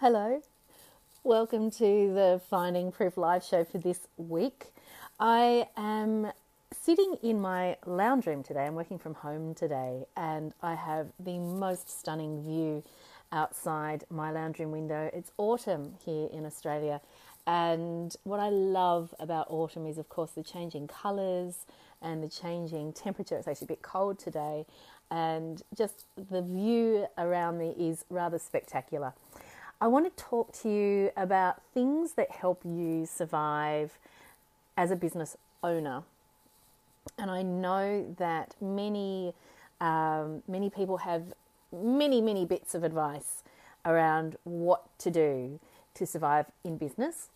Hello, welcome to the Finding Proof live show for this week. I am sitting in my lounge room today. I'm working from home today, and I have the most stunning view outside my lounge room window. It's autumn here in Australia, and what I love about autumn is, of course, the changing colours and the changing temperature. It's actually a bit cold today, and just the view around me is rather spectacular. I want to talk to you about things that help you survive as a business owner. And I know that many um, many people have many many bits of advice around what to do to survive in business.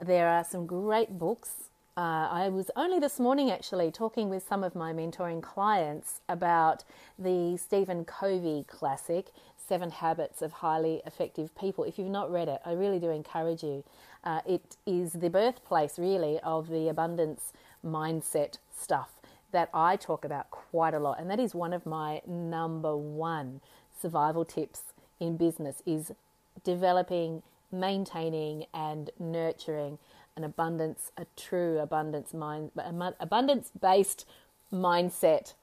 There are some great books uh, I was only this morning actually talking with some of my mentoring clients about the Stephen Covey classic, Seven Habits of Highly Effective People. If you've not read it, I really do encourage you. Uh, it is the birthplace, really, of the abundance mindset stuff that I talk about quite a lot, and that is one of my number one survival tips in business is developing, maintaining, and nurturing an abundance, a true abundance mind, abundance based mindset.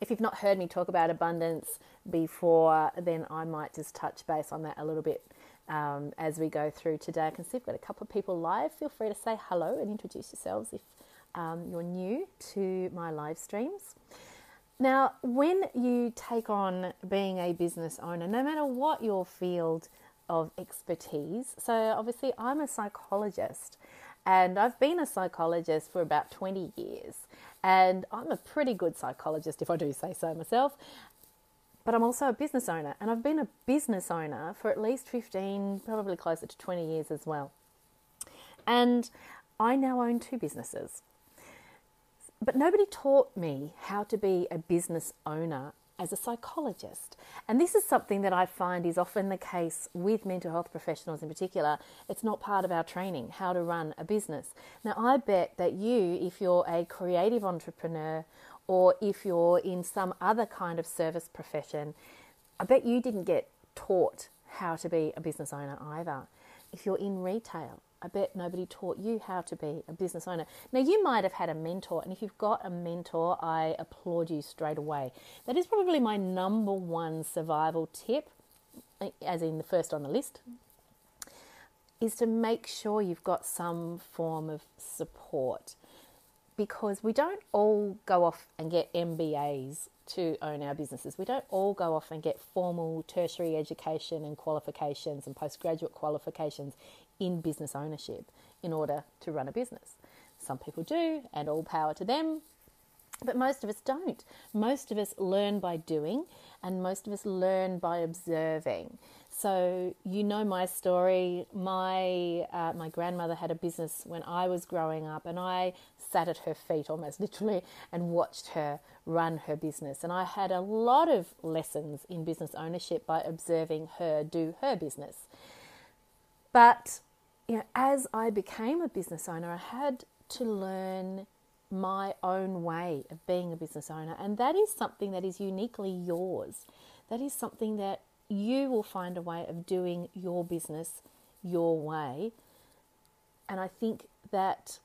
If you've not heard me talk about abundance before, then I might just touch base on that a little bit um, as we go through today. I can see we've got a couple of people live. Feel free to say hello and introduce yourselves if um, you're new to my live streams. Now, when you take on being a business owner, no matter what your field of expertise. So, obviously, I'm a psychologist and I've been a psychologist for about 20 years. And I'm a pretty good psychologist, if I do say so myself. But I'm also a business owner, and I've been a business owner for at least 15, probably closer to 20 years as well. And I now own two businesses. But nobody taught me how to be a business owner as a psychologist. And this is something that I find is often the case with mental health professionals in particular. It's not part of our training, how to run a business. Now, I bet that you, if you're a creative entrepreneur or if you're in some other kind of service profession, I bet you didn't get taught how to be a business owner either. If you're in retail, I bet nobody taught you how to be a business owner. Now, you might have had a mentor, and if you've got a mentor, I applaud you straight away. That is probably my number one survival tip, as in the first on the list, is to make sure you've got some form of support because we don't all go off and get MBAs to own our businesses. We don't all go off and get formal tertiary education and qualifications and postgraduate qualifications in business ownership in order to run a business. Some people do, and all power to them, but most of us don't. Most of us learn by doing, and most of us learn by observing. So you know my story. My uh, my grandmother had a business when I was growing up, and I sat at her feet almost literally and watched her run her business. And I had a lot of lessons in business ownership by observing her do her business. But you know, as I became a business owner, I had to learn my own way of being a business owner. And that is something that is uniquely yours. That is something that you will find a way of doing your business your way. And I think that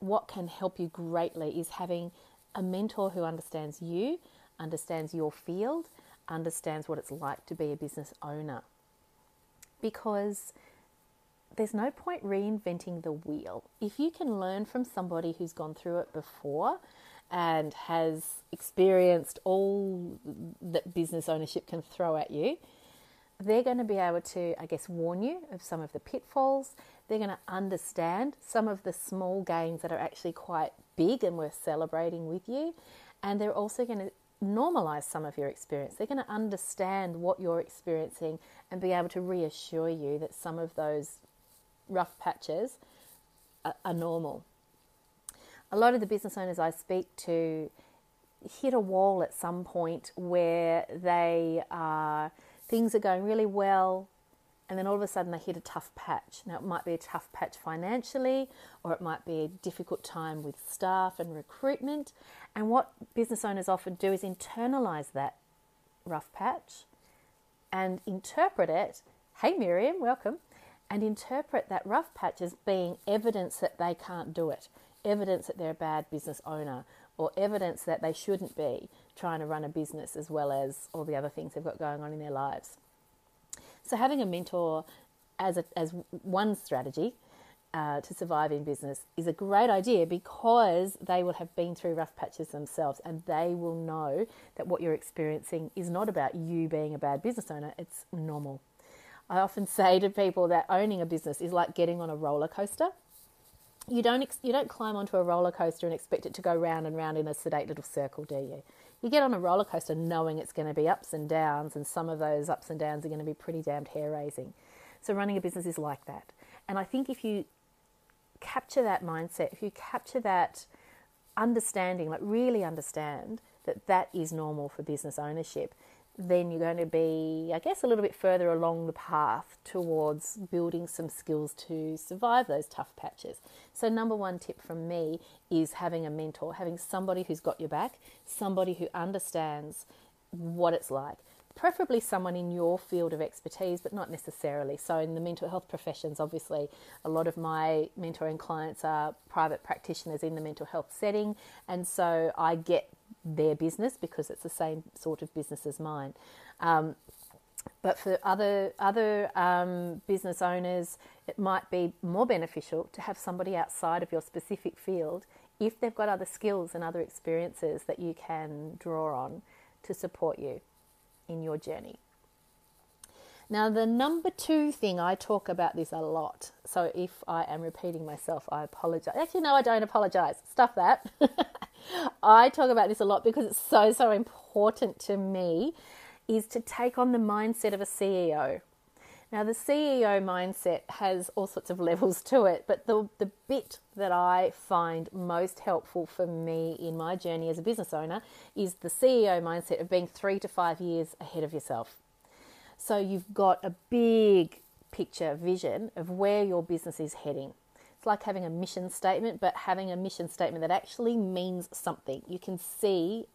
what can help you greatly is having a mentor who understands you, understands your field, understands what it's like to be a business owner. Because there's no point reinventing the wheel. If you can learn from somebody who's gone through it before and has experienced all that business ownership can throw at you, they're going to be able to, I guess, warn you of some of the pitfalls. They're going to understand some of the small gains that are actually quite big and worth celebrating with you. And they're also going to normalize some of your experience. They're going to understand what you're experiencing and be able to reassure you that some of those rough patches are, are normal. A lot of the business owners I speak to hit a wall at some point where they are things are going really well and then all of a sudden they hit a tough patch. Now, it might be a tough patch financially, or it might be a difficult time with staff and recruitment. And what business owners often do is internalize that rough patch and interpret it. Hey, Miriam, welcome. And interpret that rough patch as being evidence that they can't do it, evidence that they're a bad business owner, or evidence that they shouldn't be trying to run a business as well as all the other things they've got going on in their lives. So, having a mentor as, a, as one strategy uh, to survive in business is a great idea because they will have been through rough patches themselves and they will know that what you're experiencing is not about you being a bad business owner, it's normal. I often say to people that owning a business is like getting on a roller coaster. You don't ex- you don't climb onto a roller coaster and expect it to go round and round in a sedate little circle, do you? You get on a roller coaster knowing it's going to be ups and downs, and some of those ups and downs are going to be pretty damned hair raising. So running a business is like that. And I think if you capture that mindset, if you capture that understanding, like really understand that that is normal for business ownership, then you're going to be, I guess, a little bit further along the path towards building some skills to survive those tough patches. So, number one tip from me is having a mentor, having somebody who's got your back, somebody who understands what it's like preferably someone in your field of expertise, but not necessarily. So, in the mental health professions, obviously, a lot of my mentoring clients are private practitioners in the mental health setting, and so I get their business because it's the same sort of business as mine. Um, but for other other um, business owners, it might be more beneficial to have somebody outside of your specific field if they've got other skills and other experiences that you can draw on to support you in your journey. Now, the number two thing, I talk about this a lot. So if I am repeating myself, I apologize. Actually, no, I don't apologize. Stuff that. I talk about this a lot because it's so, so important to me is to take on the mindset of a CEO. Now, the CEO mindset has all sorts of levels to it, but the, the bit that I find most helpful for me in my journey as a business owner is the CEO mindset of being three to five years ahead of yourself. So, you've got a big picture vision of where your business is heading. It's like having a mission statement, but having a mission statement that actually means something. You can see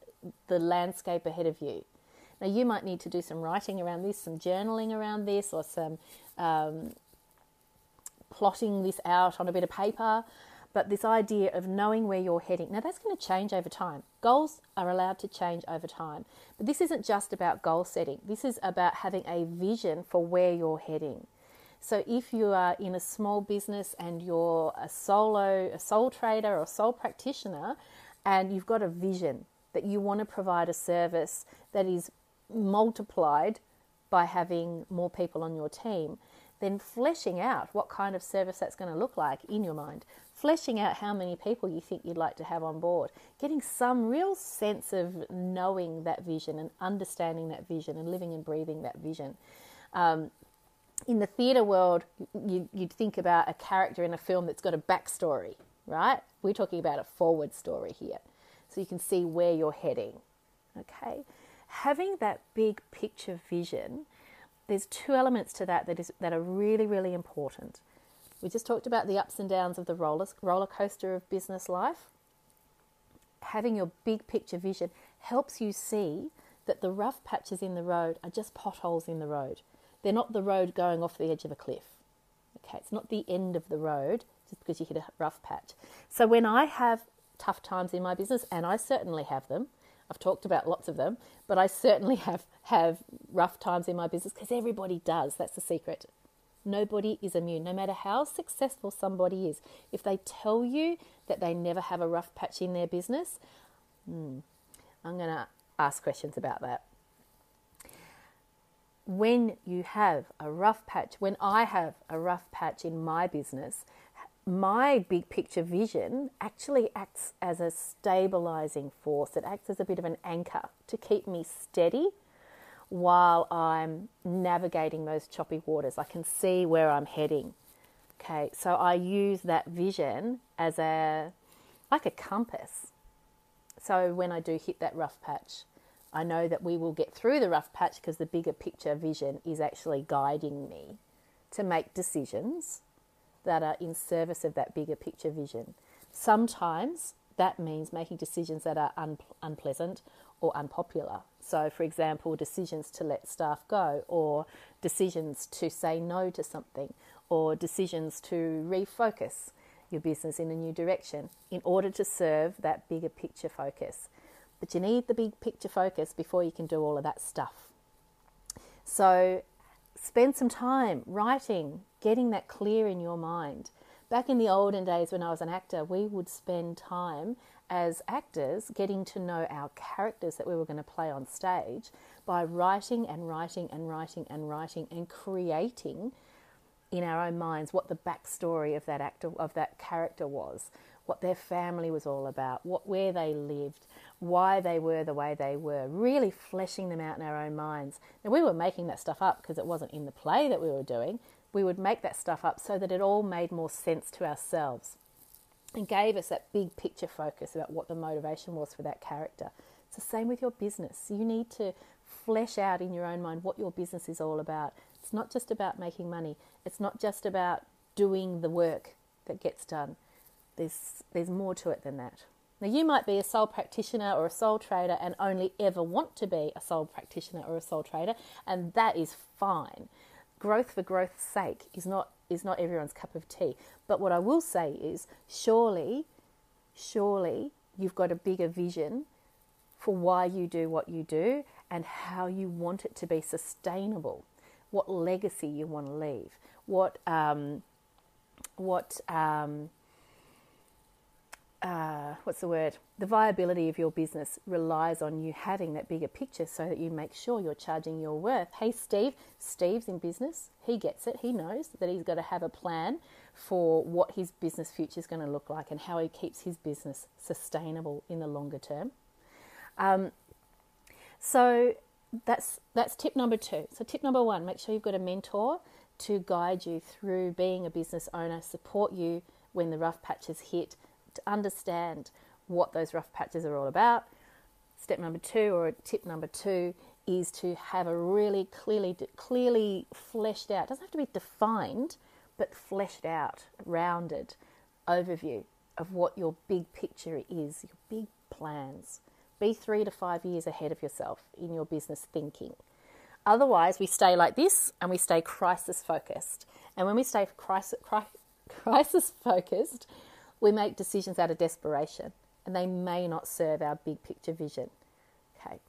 the landscape ahead of you. Now, you might need to do some writing around this, some journaling around this, or some um, plotting this out on a bit of paper. But this idea of knowing where you're heading, now that's going to change over time. Goals are allowed to change over time. But this isn't just about goal setting, this is about having a vision for where you're heading. So if you are in a small business and you're a solo, a sole trader or sole practitioner, and you've got a vision that you want to provide a service that is multiplied by having more people on your team, then fleshing out what kind of service that's going to look like in your mind, fleshing out how many people you think you'd like to have on board, getting some real sense of knowing that vision and understanding that vision and living and breathing that vision. Um, in the theatre world, you, would think about a character in a film that's got a backstory, right? We're talking about a forward story here. So you can see where you're heading. Okay having that big picture vision, there's two elements to that that, is, that are really, really important. We just talked about the ups and downs of the roller, roller coaster of business life. Having your big picture vision helps you see that the rough patches in the road are just potholes in the road. They're not the road going off the edge of a cliff. Okay, it's not the end of the road just because you hit a rough patch. So when I have tough times in my business, and I certainly have them, I've talked about lots of them, but I certainly have, have rough times in my business because everybody does. That's the secret. Nobody is immune, no matter how successful somebody is. If they tell you that they never have a rough patch in their business, hmm, I'm going to ask questions about that. When you have a rough patch, when I have a rough patch in my business, my big picture vision actually acts as a stabilizing force. It acts as a bit of an anchor to keep me steady while I'm navigating those choppy waters. I can see where I'm heading. Okay, so I use that vision as a like a compass. So when I do hit that rough patch, I know that we will get through the rough patch because the bigger picture vision is actually guiding me to make decisions that are in service of that bigger picture vision. Sometimes that means making decisions that are un- unpleasant or unpopular. So, for example, decisions to let staff go, or decisions to say no to something, or decisions to refocus your business in a new direction in order to serve that bigger picture focus. But you need the big picture focus before you can do all of that stuff. So, spend some time writing, getting that clear in your mind. Back in the olden days when I was an actor, we would spend time as actors getting to know our characters that we were going to play on stage by writing and writing and writing and writing and creating in our own minds what the backstory of that actor of that character was, what their family was all about, what where they lived, why they were the way they were, really fleshing them out in our own minds. Now, we were making that stuff up because it wasn't in the play that we were doing. We would make that stuff up so that it all made more sense to ourselves and gave us that big picture focus about what the motivation was for that character. It's the same with your business. You need to flesh out in your own mind what your business is all about. It's not just about making money, it's not just about doing the work that gets done. There's, there's more to it than that. Now, you might be a sole practitioner or a sole trader and only ever want to be a sole practitioner or a sole trader, and that is fine. Growth for growth's sake is not, is not everyone's cup of tea. But what I will say is surely, surely you've got a bigger vision for why you do what you do and how you want it to be sustainable, what legacy you want to leave, what, um, what, um, uh, what's the word? The viability of your business relies on you having that bigger picture so that you make sure you're charging your worth. Hey, Steve, Steve's in business. He gets it. He knows that he's got to have a plan for what his business future is going to look like and how he keeps his business sustainable in the longer term. Um, so that's that's tip number two. So tip number one: make sure you've got a mentor to guide you through being a business owner, support you when the rough patches hit to understand what those rough patches are all about. Step number two, or tip number two, is to have a really clearly clearly fleshed out. It doesn't have to be defined, but fleshed out, rounded overview of what your big picture is, your big plans. Be three to five years ahead of yourself in your business thinking. Otherwise, we stay like this and we stay crisis focused. And when we stay crisis, crisis focused, we make decisions out of desperation and they may not serve our big picture vision. Okay.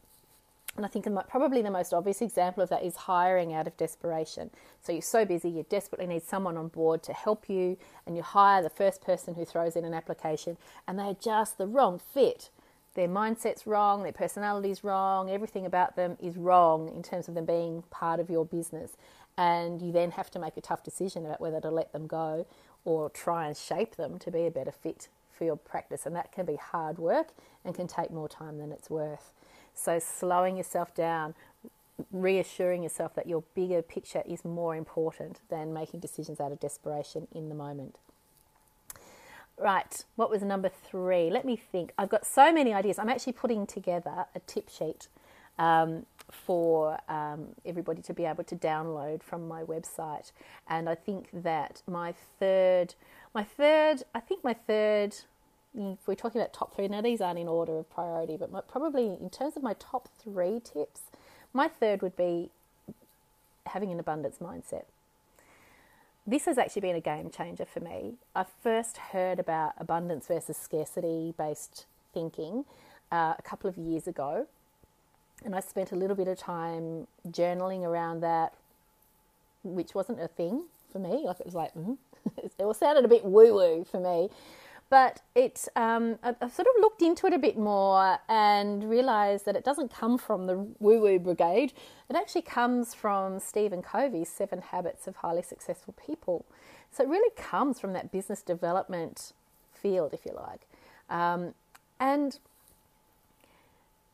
And I think probably the most obvious example of that is hiring out of desperation. So you're so busy, you desperately need someone on board to help you, and you hire the first person who throws in an application, and they're just the wrong fit. Their mindset's wrong, their personality's wrong, everything about them is wrong in terms of them being part of your business. And you then have to make a tough decision about whether to let them go or try and shape them to be a better fit for your practice. And that can be hard work and can take more time than it's worth. So, slowing yourself down, reassuring yourself that your bigger picture is more important than making decisions out of desperation in the moment. Right, what was number three? Let me think. I've got so many ideas. I'm actually putting together a tip sheet um, for um, everybody to be able to download from my website. And I think that my third, my third, I think my third, if we're talking about top three, now these aren't in order of priority, but my, probably in terms of my top three tips, my third would be having an abundance mindset. This has actually been a game changer for me. I first heard about abundance versus scarcity based thinking uh, a couple of years ago and I spent a little bit of time journaling around that, which wasn't a thing for me. Like it was like, mm. it all sounded a bit woo woo for me. But it, um, I, I sort of looked into it a bit more and realised that it doesn't come from the woo woo brigade. It actually comes from Stephen Covey's Seven Habits of Highly Successful People. So it really comes from that business development field, if you like. Um, and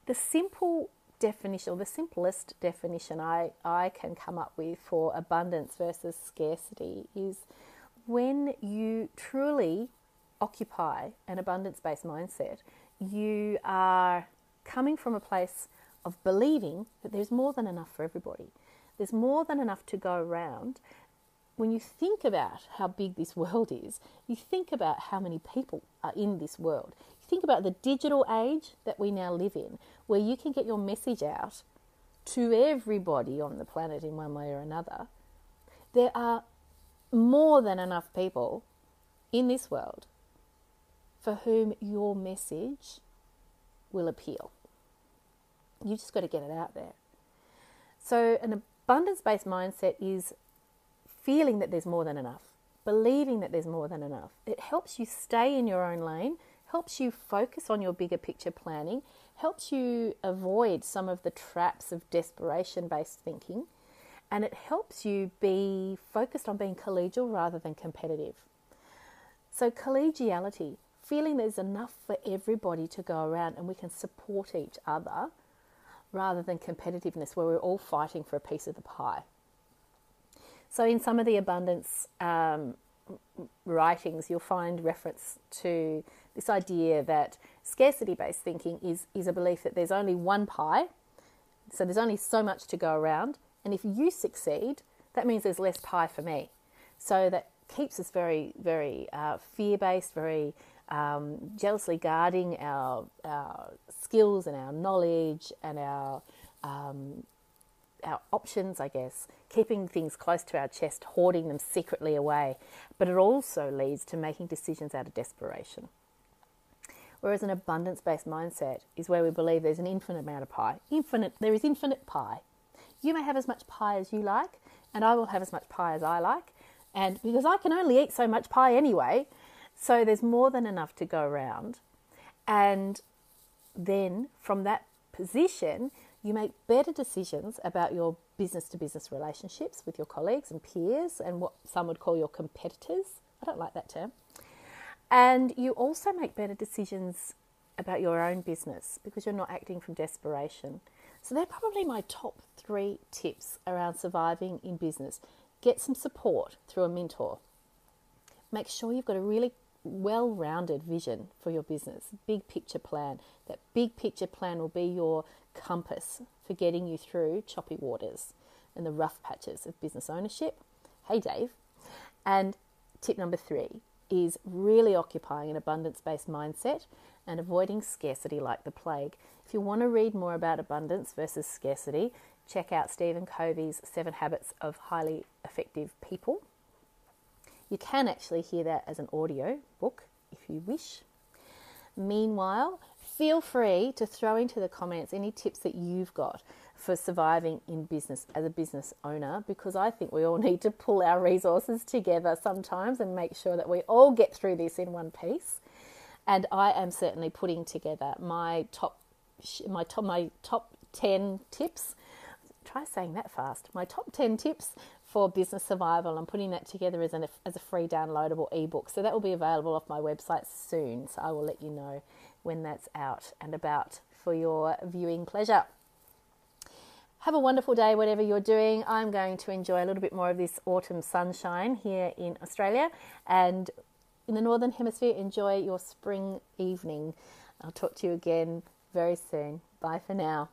the simple definition, or the simplest definition I, I can come up with for abundance versus scarcity is when you truly occupy an abundance based mindset, you are coming from a place of believing that there's more than enough for everybody. There's more than enough to go around. When you think about how big this world is, you think about how many people are in this world. Think about the digital age that we now live in, where you can get your message out to everybody on the planet in one way or another, there are more than enough people in this world for whom your message will appeal. You just got to get it out there. So, an abundance based mindset is feeling that there's more than enough, believing that there's more than enough. It helps you stay in your own lane, helps you focus on your bigger picture planning, helps you avoid some of the traps of desperation based thinking, and it helps you be focused on being collegial rather than competitive. So, collegiality, feeling there's enough for everybody to go around and we can support each other rather than competitiveness where we're all fighting for a piece of the pie. So, in some of the abundance um, writings, you'll find reference to this idea that scarcity based thinking is, is a belief that there's only one pie, so there's only so much to go around, and if you succeed, that means there's less pie for me. So, that keeps us very, very uh, fear based, very um, jealously guarding our, our skills and our knowledge and our um, our options, I guess, keeping things close to our chest, hoarding them secretly away. But it also leads to making decisions out of desperation. Whereas an abundance based mindset is where we believe there's an infinite amount of pie. Infinite, there is infinite pie. You may have as much pie as you like, and I will have as much pie as I like. And because I can only eat so much pie anyway, so there's more than enough to go around. And then from that position, you make better decisions about your business to business relationships with your colleagues and peers and what some would call your competitors. I don't like that term. And you also make better decisions about your own business because you're not acting from desperation. So, they're probably my top three tips around surviving in business. Get some support through a mentor. Make sure you've got a really well rounded vision for your business, big picture plan. That big picture plan will be your compass for getting you through choppy waters and the rough patches of business ownership. Hey, Dave. And tip number three is really occupying an abundance based mindset and avoiding scarcity like the plague. If you want to read more about abundance versus scarcity, check out Stephen Covey's Seven Habits of Highly Effective People. You can actually hear that as an audio book if you wish. Meanwhile, feel free to throw into the comments any tips that you've got for surviving in business as a business owner because I think we all need to pull our resources together sometimes and make sure that we all get through this in one piece. And I am certainly putting together my top my top my top 10 tips. Try saying that fast. My top 10 tips for business survival. I'm putting that together as, an, as a free downloadable ebook. So that will be available off my website soon. So I will let you know when that's out and about for your viewing pleasure. Have a wonderful day, whatever you're doing. I'm going to enjoy a little bit more of this autumn sunshine here in Australia. And in the Northern Hemisphere, enjoy your spring evening. I'll talk to you again very soon. Bye for now.